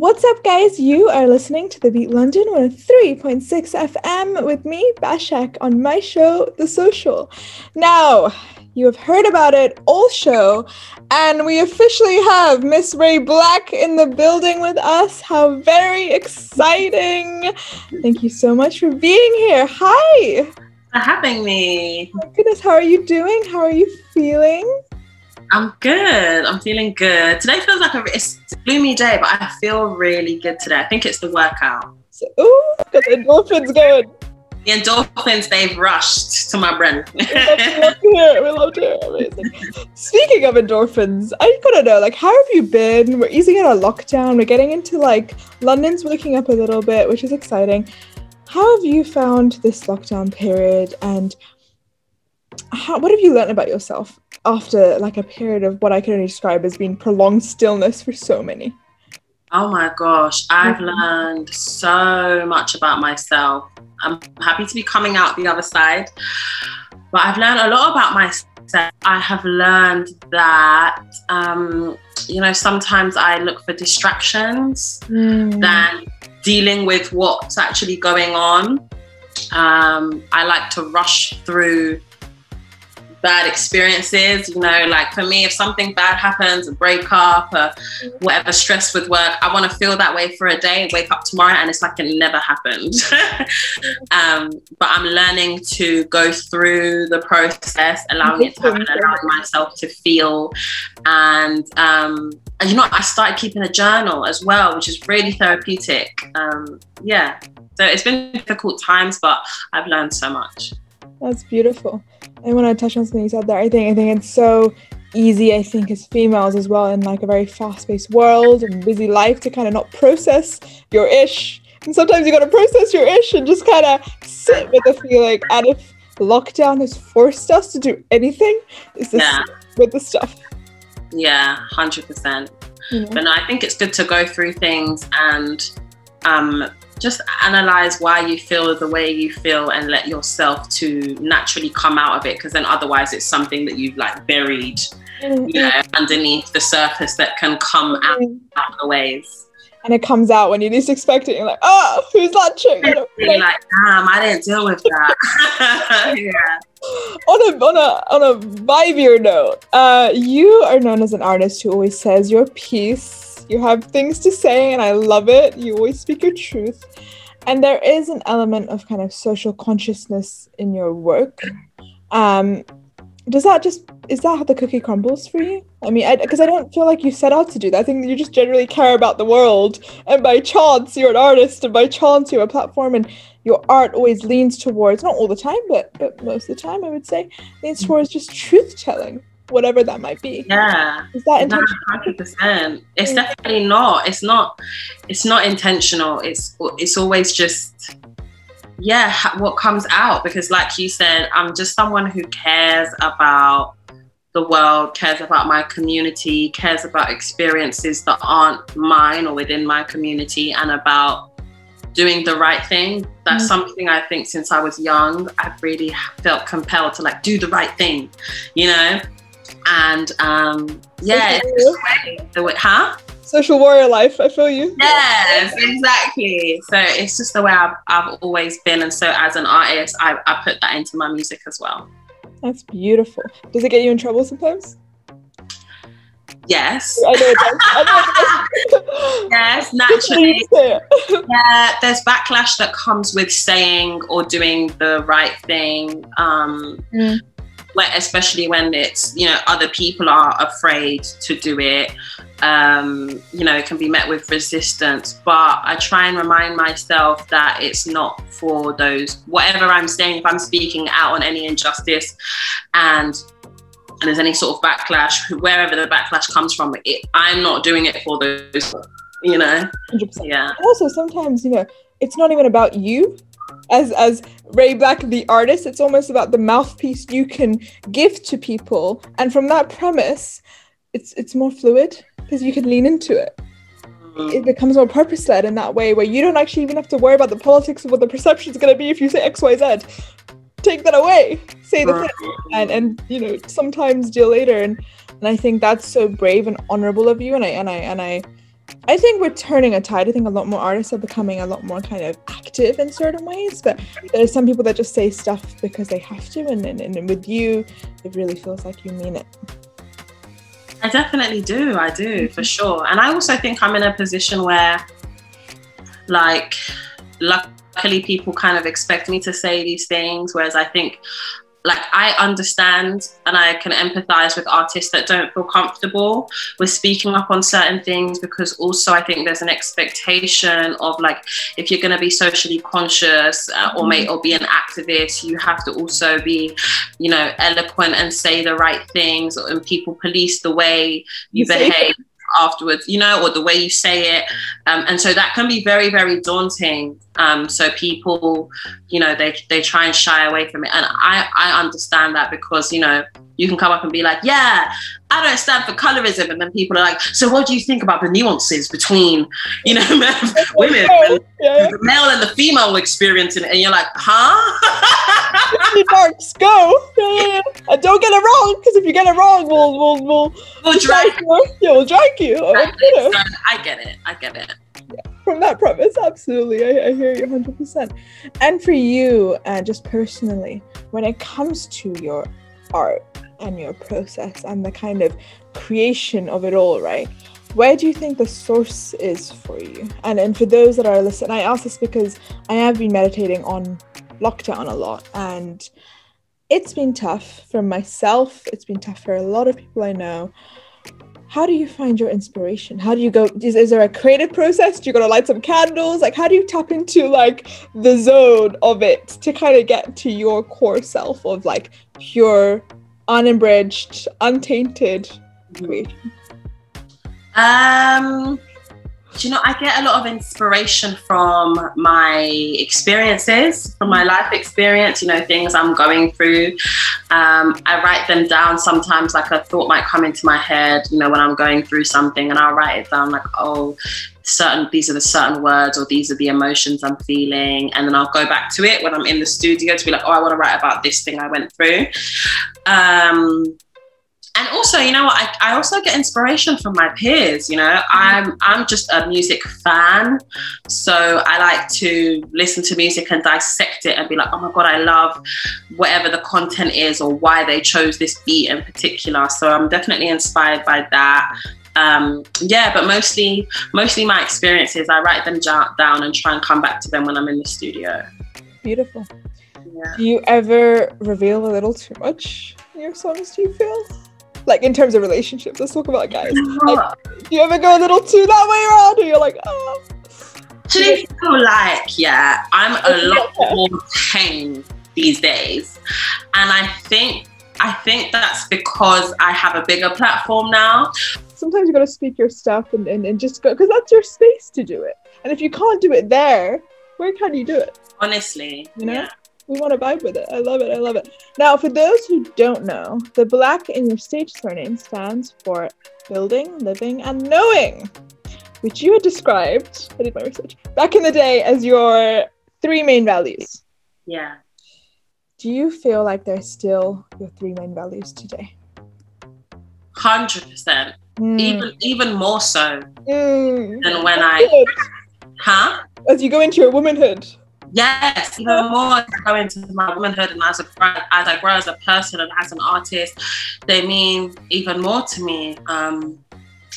What's up, guys? You are listening to The Beat London 103.6 FM with me, Bashak, on my show, The Social. Now, you have heard about it all show, and we officially have Miss Ray BLK in the building with us. How very exciting! Thank you so much for being here. Hi! For having me. Oh my goodness, how are you doing? How are you feeling? I'm good. I'm feeling good. Today feels like a it's a gloomy day, but I feel really good today. I think it's the workout. So, ooh, got the endorphins going. The endorphins, they've rushed to my brain. we love to hear it. We love to hear it. Amazing. Speaking of endorphins, I gotta know, like, how have you been? We're easing out of lockdown. We're getting into like London's waking up a little bit, which is exciting. How have you found this lockdown period, and how, what have you learned about yourself after like a period of what I can only describe as being prolonged stillness for so many? Oh my gosh, I've learned so much about myself. I'm happy to be coming out the other side, but I've learned a lot about myself. I have learned that, um, you know, sometimes I look for distractions mm. than dealing with what's actually going on. Um, I like to rush through bad experiences. You know, like for me, if something bad happens, a breakup, or whatever, stress with work, I want to feel that way for a day, wake up tomorrow, and it's like it never happened. um, but I'm learning to go through the process, allowing it to happen, allowing myself to feel. And, um, and you know, I started keeping a journal as well, which is really therapeutic. Um, yeah. So it's been difficult times, but I've learned so much. That's beautiful. I want to touch on something you said there. I think I think it's so easy. I think as females as well in like a very fast-paced world and busy life to kind of not process your ish. And sometimes you got to process your ish and just kind of sit with the feeling. And if lockdown has forced us to do anything, is this yeah. with the stuff. Yeah, hundred percent. But no, I think it's good to go through things and um, just analyze why you feel the way you feel and let yourself to naturally come out of it because then otherwise it's something that you've like buried mm-hmm. you know underneath the surface that can come out, mm-hmm. out the waves and it comes out when you least expect it. You're like, oh, who's that chick? You're like, damn, I didn't deal with that. yeah. On a on a on a vibier note, uh, you are known as an artist who always says your piece you have things to say, and I love it. You always speak your truth. And there is an element of kind of social consciousness in your work. Um, does that just is that how the cookie crumbles for you? I mean, because I, I, don't feel like you set out to do that. I think you just generally care about the world, and by chance you're an artist, and by chance you have a platform, and your art always leans towards not all the time, but but most of the time I would say leans towards just truth telling whatever that might be. Yeah. Is that intentional? Hundred percent. It's definitely not. It's not. It's not intentional. It's it's always just yeah what comes out because like you said i'm just someone who cares about the world cares about my community cares about experiences that aren't mine or within my community and about doing the right thing that's mm-hmm. something i think since i was young i've really felt compelled to like do the right thing you know and um, yeah, the way, huh? Social warrior life. I feel you. Yes, exactly. So it's just the way I've, I've always been, and so as an artist, I, I put that into my music as well. That's beautiful. Does it get you in trouble sometimes? Yes. I know I know yes, naturally. yeah, there's backlash that comes with saying or doing the right thing. Um, mm especially when it's you know other people are afraid to do it. Um, you know it can be met with resistance but i try and remind myself that it's not for those whatever i'm saying if i'm speaking out on any injustice and and there's any sort of backlash wherever the backlash comes from it, i'm not doing it for those you know? 100%. yeah. Also sometimes you know it's not even about you as as Ray BLK the artist, it's almost about the mouthpiece you can give to people, and from that premise, it's it's more fluid because you can lean into it. Mm. It becomes more purpose led in that way, where you don't actually even have to worry about the politics of what the perception is going to be if you say X Y Z. Take that away, say the thing, and and you know sometimes deal later, and and I think that's so brave and honorable of you, and I and I and I I think we're turning a tide. I think a lot more artists are becoming a lot more kind of active in certain ways. But there's some people that just say stuff because they have to, and, and, and with you, it really feels like you mean it. I definitely do. I do for mm-hmm. sure. And I also think I'm in a position where, like, luckily people kind of expect me to say these things, whereas I think like I understand and I can empathize with artists that don't feel comfortable with speaking up on certain things because also I think there's an expectation of like if you're going to be socially conscious uh, or may or be an activist you have to also be you know eloquent and say the right things and people police the way you, you behave afterwards, you know, or the way you say it. Um, and so that can be very, very daunting. Um, so people, you know, they, they try and shy away from it. And I, I understand that because, you know, you can come up and be like, yeah, I don't stand for colorism. And then people are like, so what do you think about the nuances between, you know, women, yeah. the male and the female experience? And, you're like, huh? Marks, go. Yeah, yeah, don't get it wrong, because if you get it wrong, we'll, we'll, we'll, we'll drag you. Yeah, we'll drag you. I get it. I get it. Yeah, from that premise, absolutely. I, I hear you 100%. And for you, uh, just personally, when it comes to your art, and your process and the kind of creation of it all, right? Where do you think the source is for you? And and for those that are listening, I ask this because I have been meditating on lockdown a lot and it's been tough for myself, it's been tough for a lot of people I know. How do you find your inspiration? How do you go? Is, is there a creative process? Do you go to light some candles? Like, how do you tap into like the zone of it to kind of get to your core self of like pure unabridged, untainted? Um, do you know, I get a lot of inspiration from my experiences, from my life experience, you know, things I'm going through. Um, I write them down sometimes, like a thought might come into my head, you know, when I'm going through something, and I'll write it down, like, oh, certain these are the certain words or these are the emotions I'm feeling. And then I'll go back to it when I'm in the studio to be like oh I want to write about this thing I went through. Um, and also you know what? I, I also get inspiration from my peers you know? I'm I'm just a music fan. So I like to listen to music and dissect it and be like oh my god I love whatever the content is or why they chose this beat in particular. So I'm definitely inspired by that um, yeah, but mostly, mostly my experiences, I write them down and try and come back to them when I'm in the studio. Beautiful. Yeah. Do you ever reveal a little too much in your songs? Do you feel like in terms of relationships? Let's talk about guys. Like, do you ever go a little too that way around, or you're like, oh? Actually, feel like yeah, I'm a lot more tame these days, and I think I think that's because I have a bigger platform now sometimes you got to speak your stuff and, and, and just go because that's your space to do it. And if you can't do it there, where can you do it? Honestly, you know. Yeah. We want to vibe with it. I love it. I love it. Now, for those who don't know, the black in your stage surname stands for building, living, and knowing, which you had described, I did my research, back in the day as your three main values. Yeah. Do you feel like they're still your three main values today? 100%. Mm. Even even more so mm. than when I, huh? As you go into your womanhood. Yes, even more as I go into my womanhood and as, a, as I grow as a person and as an artist, they mean even more to me. Um,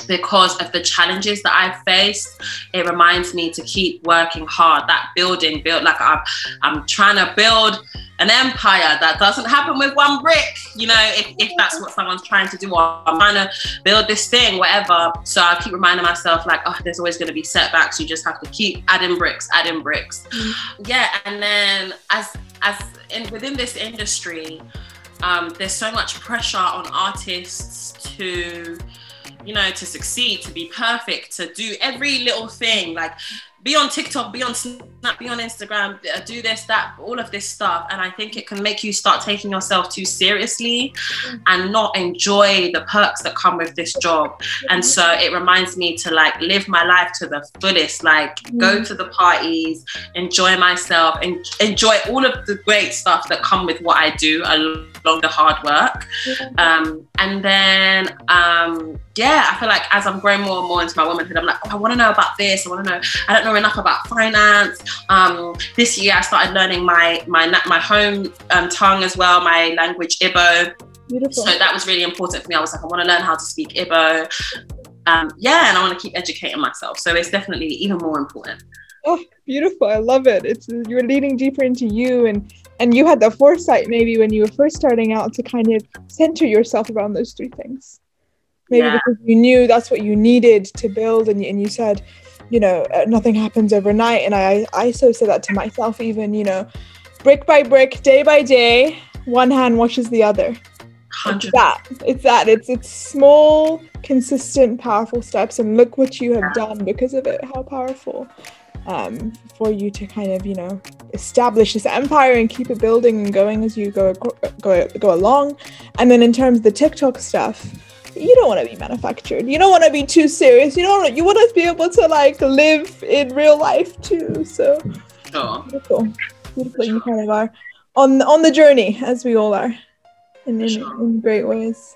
because of the challenges that I've faced, it reminds me to keep working hard. That building, build like I'm, I'm trying to build an empire that doesn't happen with one brick. You know, if, if that's what someone's trying to do, or I'm trying to build this thing, whatever. So I keep reminding myself, like, oh, there's always going to be setbacks. You just have to keep adding bricks, adding bricks. Mm-hmm. Yeah, and then as as in within this industry, um, there's so much pressure on artists to you know, to succeed, to be perfect, to do every little thing. Like be on TikTok, be on Snap, be on Instagram, uh, do this, that, all of this stuff. And I think it can make you start taking yourself too seriously and not enjoy the perks that come with this job. And so it reminds me to like live my life to the fullest, like go mm. to the parties, enjoy myself, and enjoy all of the great stuff that come with what I do along the hard work. Um, and then, um, yeah, I feel like as I'm growing more and more into my womanhood, I'm like, oh, I want to know about this. I want to know. I don't know enough about finance. Um, this year, I started learning my my my home um, tongue as well, my language Igbo. Beautiful. So that was really important for me. I was like, I want to learn how to speak Igbo. Um, yeah, and I want to keep educating myself. So it's definitely even more important. Oh, beautiful! I love it. It's you're leading deeper into you, and and you had the foresight maybe when you were first starting out to kind of center yourself around those three things maybe yeah. because you knew that's what you needed to build and, and you said you know uh, nothing happens overnight. And i i so said that to myself even you know brick by brick day by day one hand washes the other. 100. it's that it's that it's it's small consistent powerful steps. And look what you have done because of it. How powerful um, for you to kind of you know establish this empire and keep it building and going as you go go go along. And then in terms of the tiktok stuff you don't want to be manufactured. You don't want to be too serious. You don't. You want to be able to like live in real life too. So sure. beautiful, beautiful. You kind of are on on the journey as we all are, in in, sure. in great ways.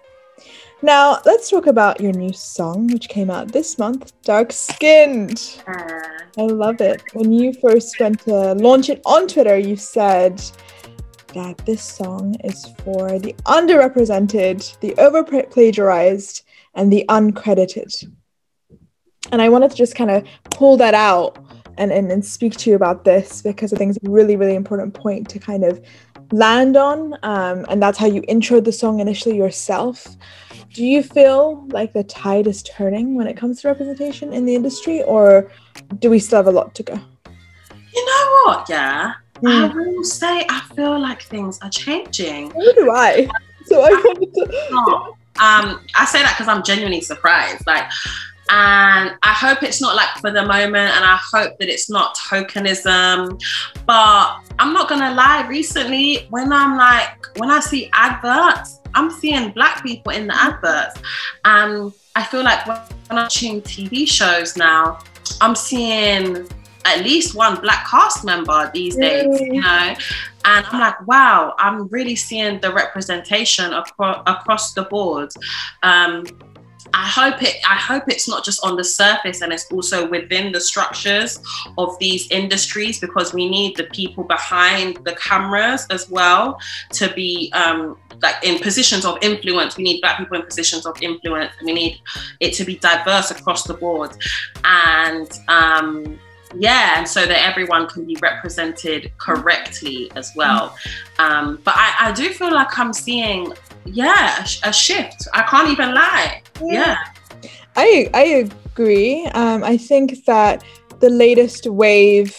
Now let's talk about your new song, which came out this month, "Dark Skinned." Uh, I love it. When you first went to launch it on Twitter, you said that this song is for the underrepresented, the over plagiarized, and the uncredited. And I wanted to just kind of pull that out and, and, and speak to you about this because I think it's a really, really important point to kind of land on. Um, and that's how you intro the song initially yourself. Do you feel like the tide is turning when it comes to representation in the industry, or do we still have a lot to go? You know what? Yeah. Mm. I will say I feel like things are changing. So do I. So I wanted to. Um, I say that because I'm genuinely surprised. Like, and I hope it's not like for the moment, and I hope that it's not tokenism. But I'm not gonna lie. Recently, when I'm like, when I see adverts, I'm seeing black people in the adverts, and I feel like when I'm watching TV shows now, I'm seeing at least one black cast member these days, you know. And I'm like, wow, I'm really seeing the representation across across the board. Um, I hope it I hope it's not just on the surface and it's also within the structures of these industries because we need the people behind the cameras as well to be um, like in positions of influence. We need black people in positions of influence. We need it to be diverse across the board. And um, yeah and so that everyone can be represented correctly as well. Um, but I, I, do feel like i'm seeing yeah a, a shift. I can't even lie. Yeah, yeah. i i agree. Um, i think that the latest wave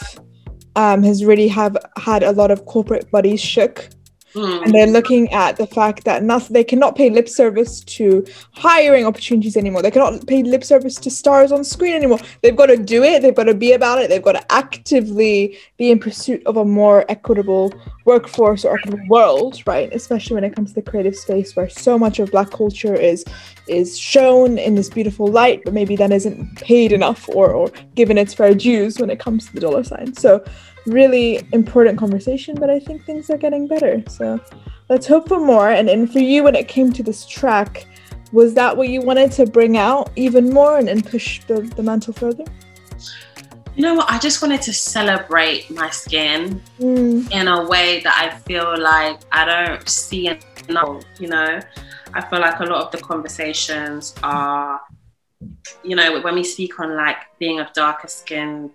um, has really have had a lot of corporate bodies shook Mm. And they're looking at the fact that they cannot pay lip service to hiring opportunities anymore. They cannot pay lip service to stars on screen anymore. They've got to do it. They've got to be about it. They've got to actively be in pursuit of a more equitable workforce or equitable world, right? Especially when it comes to the creative space where so much of Black culture is is shown in this beautiful light, but maybe then isn't paid enough or, or given its fair dues when it comes to the dollar sign. So really important conversation, but I think things are getting better. So let's hope for more. And, and for you, when it came to this track, was that what you wanted to bring out even more and, and push the, the mantle further? You know what? I just wanted to celebrate my skin mm. in a way that I feel like I don't see enough. You know, I feel like a lot of the conversations are, you know, when we speak on like being of darker skin,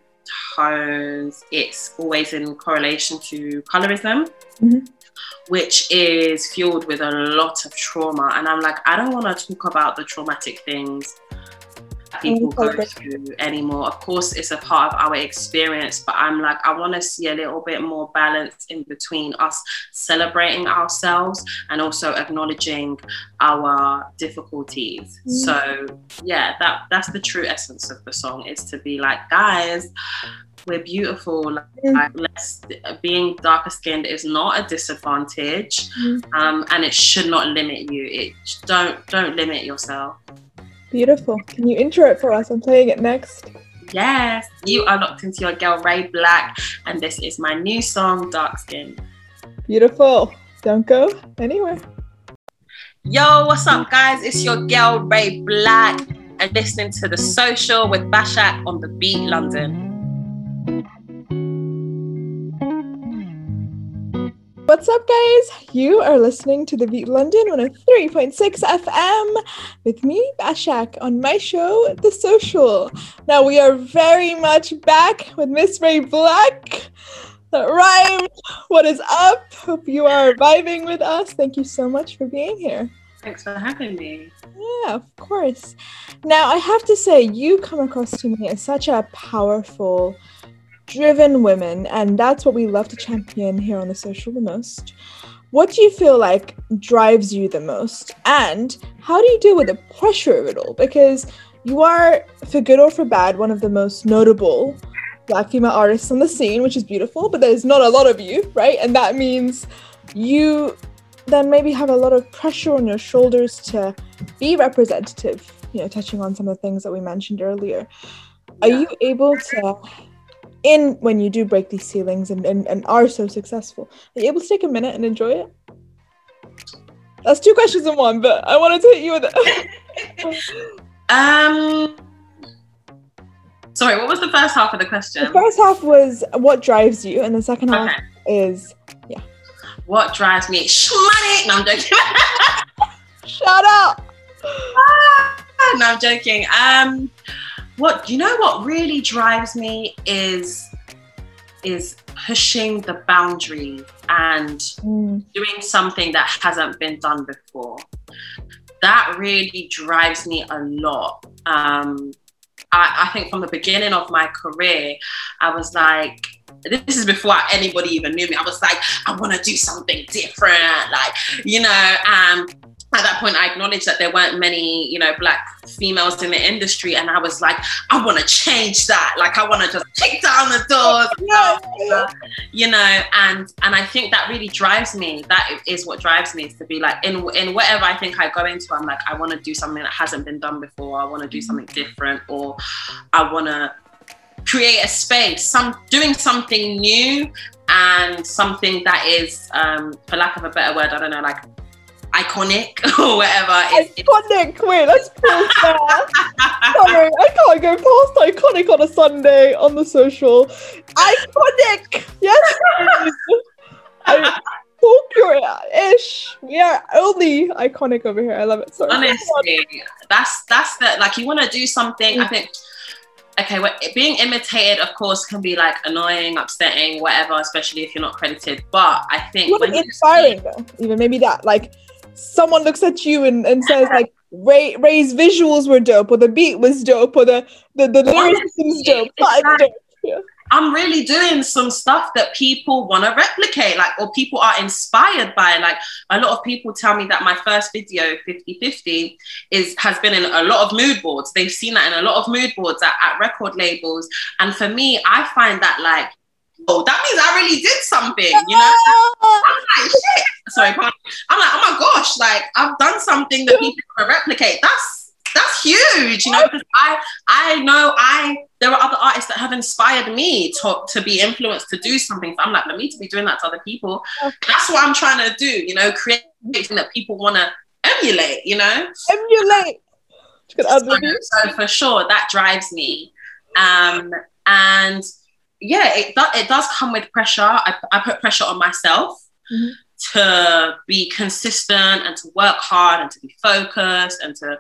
tones, it's always in correlation to colorism, mm-hmm. which is fueled with a lot of trauma. And I'm like, I don't want to talk about the traumatic things people go through anymore. Of course, it's a part of our experience, but I'm like, I want to see a little bit more balance in between us celebrating ourselves and also acknowledging our difficulties. Mm. So yeah, that that's the true essence of the song is to be like, guys, we're beautiful. Like, mm. being darker skinned is not a disadvantage, mm. um, and it should not limit you. It don't don't limit yourself. Beautiful. Can you intro it for us? I'm playing it next. Yes, you are locked into your girl Ray BLK, and this is my new song, Dark Skin. Beautiful. Don't go anywhere. Yo, what's up, guys? It's your girl Ray BLK, and listening to the social with Bashak on the Beat London. What's up, guys? You are listening to the Beat London on a 3.6 FM with me, Bashak, on my show, The Social. Now, we are very much back with Miss Ray BLK. That rhymed. What is up? Hope you are vibing with us. Thank you so much for being here. Thanks for having me. Yeah, of course. Now, I have to say, you come across to me as such a powerful, driven women, and that's what we love to champion here on the social the most. What do you feel like drives you the most? And how do you deal with the pressure of it all? Because you are, for good or for bad, one of the most notable black female artists on the scene, which is beautiful, but there's not a lot of you, right? And that means you then maybe have a lot of pressure on your shoulders to be representative, you know, touching on some of the things that we mentioned earlier. Are you able to in when you do break these ceilings and, and, and are so successful. Are you able to take a minute and enjoy it? That's two questions in one but i wanted to hit you with it. Um sorry what was the first half of the question? The first half was what drives you? And the second half okay. is yeah. What drives me? Money no i'm joking. Shout out no i'm joking. Um what you know what really drives me is is pushing the boundary and mm. doing something that hasn't been done before that really drives me a lot um, I, I think from the beginning of my career i was like this is before anybody even knew me. I was like, I want to do something different, like, you know, um, at that point I acknowledged that there weren't many, you know, black females in the industry, and I was like, I want to change that. Like, I want to just kick down the doors, you know. And and I think that really drives me. That is what drives me is to be like in in whatever I think I go into. I'm like, I want to do something that hasn't been done before. I want to do something different, or I want to create a space, some doing something new and something that is, um, for lack of a better word, I don't know, like iconic or whatever. Iconic. Wait, let's pause there. Sorry, I can't go past iconic on a Sunday on the social. Iconic. Yes. I, talk your ish. We are only iconic over here. I love it. Sorry. Honestly, that's that's the like you want to do something. I think okay, well, being imitated, of course, can be like annoying, upsetting, whatever, especially if you're not credited. But I think when inspiring, see... though, even maybe that, like someone looks at you and, and says like Ray Ray's visuals were dope, or the beat was dope, or the the, the lyrics was dope. Exactly. dope. Yeah. I'm really doing some stuff that people want to replicate, like, or people are inspired by. Like, a lot of people tell me that my first video, 50 50, is has been in a lot of mood boards. They've seen that in a lot of mood boards at, at record labels. And for me, I find that like oh, that means I really did something, you know? I'm like, shit. Sorry, pardon. I'm like, oh my gosh, like I've done something that people can replicate. That's that's huge, you know, because I I know I there are other artists that have inspired me to, to be influenced to do something. So I'm like, let me to be doing that to other people. That's what I'm trying to do, you know, create something that people want to emulate, you know? Emulate. So, so for sure, that drives me. Um, and yeah, it, it does come with pressure. I, I put pressure on myself mm-hmm. to be consistent and to work hard and to be focused and to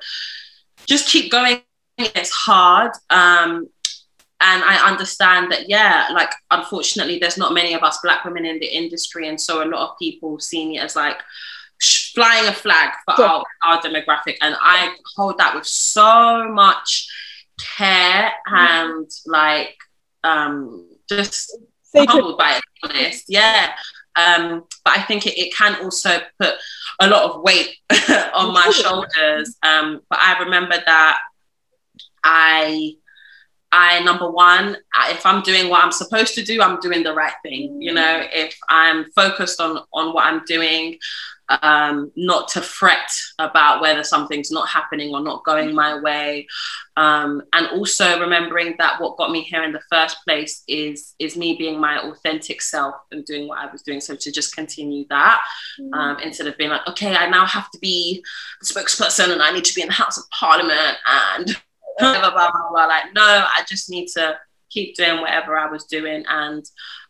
just keep going. It's hard. Um, and I understand that, yeah, like unfortunately, there's not many of us black women in the industry. And so a lot of people see me as like flying a flag for sure. our, our demographic. And I hold that with so much care and like um, just humbled by it, honest. Yeah. Um, but I think it, it can also put a lot of weight on my shoulders. Um, but I remember that I I number one, if I'm doing what I'm supposed to do, I'm doing the right thing. You know, if I'm focused on on what I'm doing, um, not to fret about whether something's not happening or not going my way, um, and also remembering that what got me here in the first place is is me being my authentic self and doing what I was doing. So to just continue that um, instead of being like, okay, I now have to be the spokesperson and I need to be in the House of Parliament and blah, blah, blah, blah. Like, no, I just need to keep doing whatever I was doing. And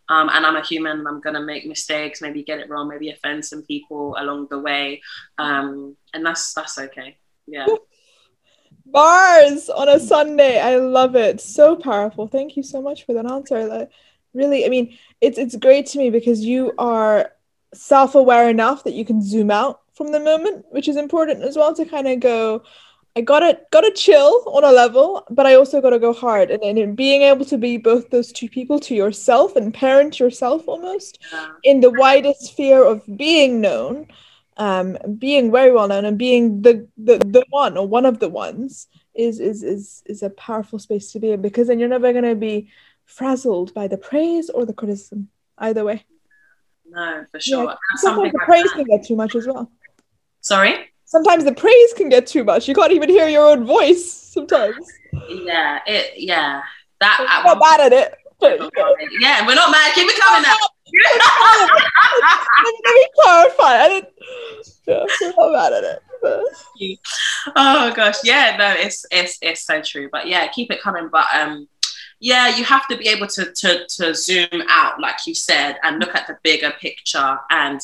um, and I'm a human and I'm going to make mistakes, maybe get it wrong, maybe offend some people along the way. Um, and that's that's okay. Yeah. Bars on a Sunday. I love it. So powerful. Thank you so much for that answer. Like, really, I mean, it's it's great to me because you are self-aware enough that you can zoom out from the moment, which is important as well to kind of go, I gotta gotta chill on a level, but I also gotta go hard. And, and being able to be both those two people to yourself and parent yourself almost Yeah. in the widest sphere of being known, um, being very well known and being the, the the one or one of the ones is is is is a powerful space to be in because then you're never gonna be frazzled by the praise or the criticism either way. No, for sure. Yeah, Sometimes the praise can get too much as well. Sorry. Sometimes the praise can get too much. You can't even hear your own voice sometimes. Yeah. It. Yeah. That. I'm at not bad at it. But, yeah, we're not mad. Keep it coming now. let, me, clarify. I didn't. Yeah, we're not bad at it. But, oh gosh, yeah, no, it's it's it's so true. But yeah, keep it coming. But um, yeah, you have to be able to to to zoom out, like you said, and look at the bigger picture, and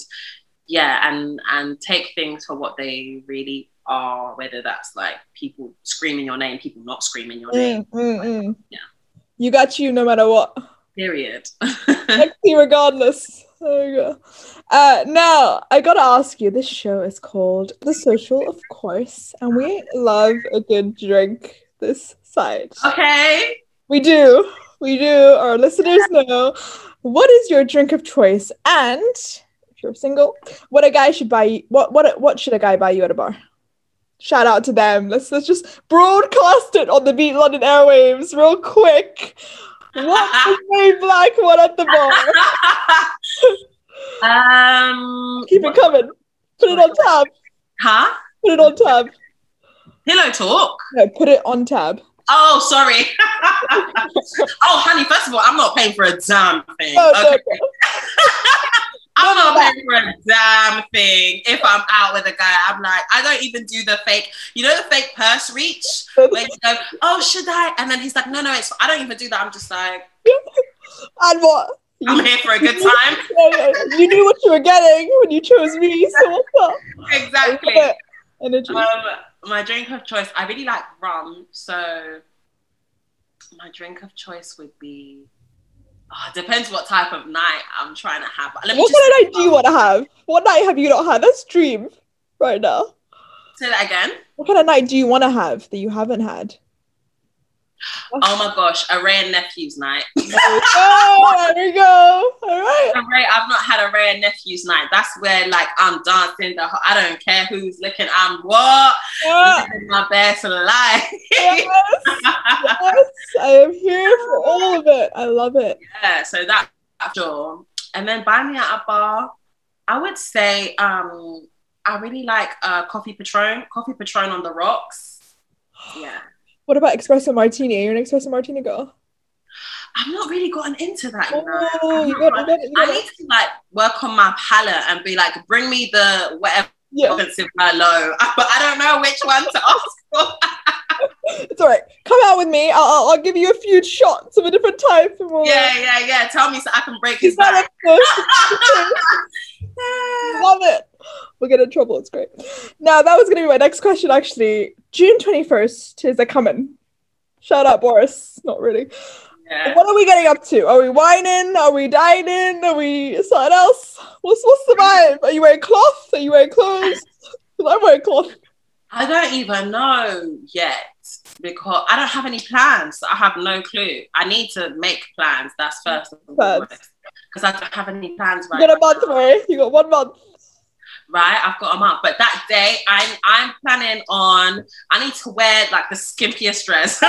yeah, and and take things for what they really are. Whether that's like people screaming your name, people not screaming your name. mm, mm, mm. Yeah. You got you no matter what. Period. Regardless. There you go. Uh, now I gotta ask you. This show is called The Social, of course, and we love a good drink. This side, okay. we do, we do. Our listeners know. What is your drink of choice? And if you're single, what a guy should buy. You, what what what should a guy buy you at a bar? Shout out to them. Let's let's just broadcast it on the Beat London airwaves real quick. What very black one at the bar? um. Keep it coming. Put it on tab. Huh? Put it on tab. Pillow talk. No, put it on tab. Oh, sorry. oh, honey, first of all, I'm not paying for a damn thing. No, okay? no. No, not no. paying for a damn thing. If I'm out with a guy, I'm like, I don't even do the fake, you know, the fake purse reach where you go, oh, should I? And then he's like, no, no, it's, I don't even do that. I'm just like, And what? I'm here for a good time. you knew what you were getting when you chose me. So what's up? exactly. Energy. Um, my drink of choice, I really like rum. So my drink of choice would be, oh, it depends what type of night I'm trying to have. Let me what kind of night do you want to have? What night have you not had? That's dream right now. say that again. What kind of night do you want to have that you haven't had? Oh my gosh, a Wray and Nephews night. There we go. There we go. All right. I've not had a Wray Nephews night. That's where like I'm dancing. The whole, I don't care who's looking. I'm what Yeah. my best life. Yes. Yes. I am here for all of it. I love it. yeah, so that sure. And then buy me at a bar. I would say um I really like uh coffee patron, coffee patron on the rocks. Yeah. What about espresso martini? You're an espresso martini girl. I've not really gotten into that, you know. Oh, you got, you got. I need to like work on my palate and be like, bring me the whatever Yeah, offensive but I don't know which one to ask for. it's all right. Come out with me. I'll, I'll, I'll give you a few shots of a different type. We'll, yeah, yeah, yeah. Tell me so I can break his back. Love it. We'll get in trouble. It's great. Now, that was going to be my next question, actually. June 21st is a coming. Shout out, Boris. Not really. yeah. What are we getting up to? Are we whining? Are we dining? Are we something else? What's, what's the vibe? Are you wearing cloth? Are you wearing clothes? 'Cause I'm wearing cloth. I don't even know yet. because I don't have any plans. I have no clue. I need to make plans. That's first because I don't have any plans right. You got a month, right? You got one month. Right, I've got a month, but that day I'm I'm planning on. I need to wear like the skimpiest dress.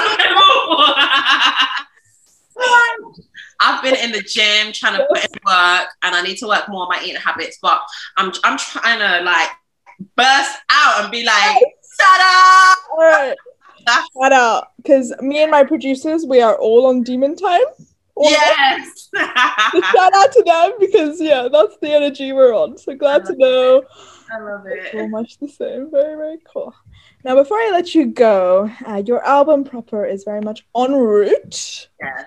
I've been in the gym trying to put in work, and I need to work more on my eating habits. But I'm I'm trying to like burst out and be like, shut up. shut up. because me and my producers, we are all on demon time. Yes. shout out to them because yeah, that's the energy we're on. So glad to know. I love it. So much the same. Very very cool. Now, before I let you go, uh, your album proper is very much en route. Yeah.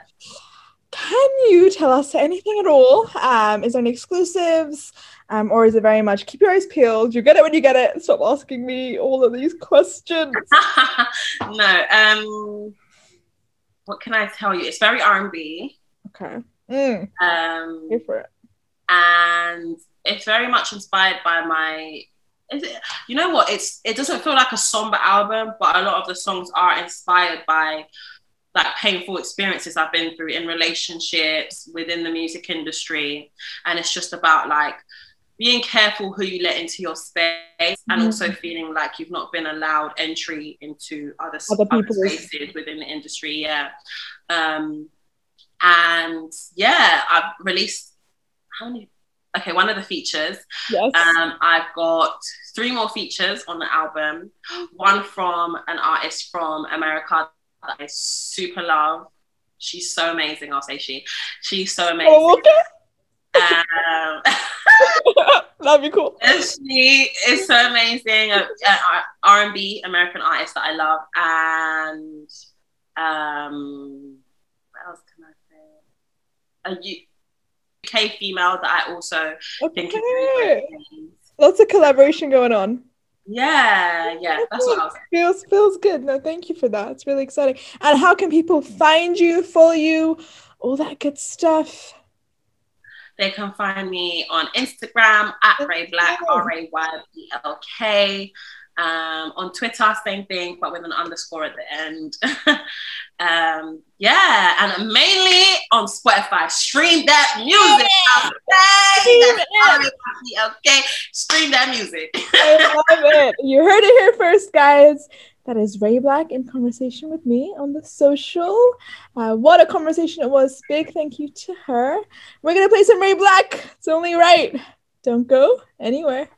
Can you tell us anything at all? Um, is there any exclusives? Um, or is it very much keep your eyes peeled? You get it when you get it. Stop asking me all of these questions. no. Um, what can I tell you? It's very R and B. Okay. Mm. Um, Go for it. And it's very much inspired by my. Is it? You know what? It's it doesn't feel like a somber album, but a lot of the songs are inspired by like painful experiences I've been through in relationships within the music industry, and it's just about like being careful who you let into your space mm-hmm. and also feeling like you've not been allowed entry into other, other, other spaces within the industry yeah um, and yeah i've released how many okay one of the features yes. um, i've got three more features on the album one from an artist from america that i super love she's so amazing i'll say she she's so amazing oh, okay. Um, That'd be cool. She is so amazing. R and B American artist that I love, and um, what else can I? A UK female that I also okay. think is really Lots of collaboration going on. Yeah, yeah, that's what I was. Feels feels good. No, thank you for that. It's really exciting. And how can people find you, follow you, all that good stuff? They can find me on Instagram at Ray BLK, R A Y B L K. Um, on Twitter, same thing, but with an underscore at the end. um, yeah, and mainly on Spotify. Stream that music. Okay, okay. stream that music. I love it. You heard it here first, guys. That is Ray BLK in conversation with me on the social. Uh, what a conversation it was. Big thank you to her. We're going to play some Ray BLK. It's only right. Don't go anywhere.